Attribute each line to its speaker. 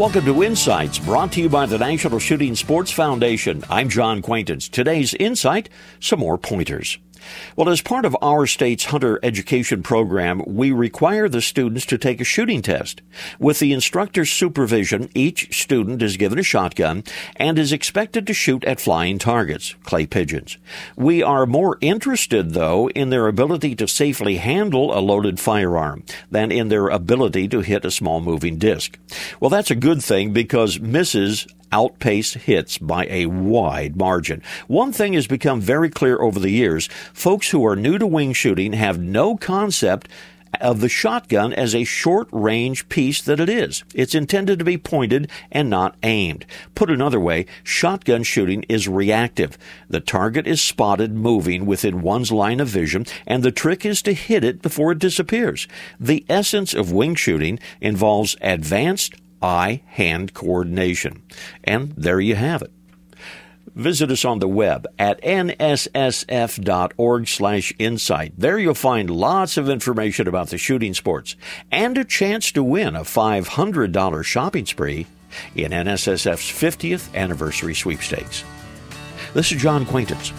Speaker 1: Welcome to Insights, brought to you by the National Shooting Sports Foundation. I'm John Quaintance. Today's Insight, some more pointers. Well, as part of our state's hunter education program, we require the students to take a shooting test. With the instructor's supervision, each student is given a shotgun and is expected to shoot at flying targets, clay pigeons. We are more interested, though, in their ability to safely handle a loaded firearm than in their ability to hit a small moving disc. Well, that's a good thing because misses outpace hits by a wide margin. One thing has become very clear over the years. Folks who are new to wing shooting have no concept of the shotgun as a short range piece that it is. It's intended to be pointed and not aimed. Put another way, shotgun shooting is reactive. The target is spotted moving within one's line of vision, and the trick is to hit it before it disappears. The essence of wing shooting involves advanced eye hand coordination. And there you have it. Visit us on the web at nssf.org slash insight. There you'll find lots of information about the shooting sports and a chance to win a $500 shopping spree in NSSF's 50th anniversary sweepstakes. This is John Quaintance.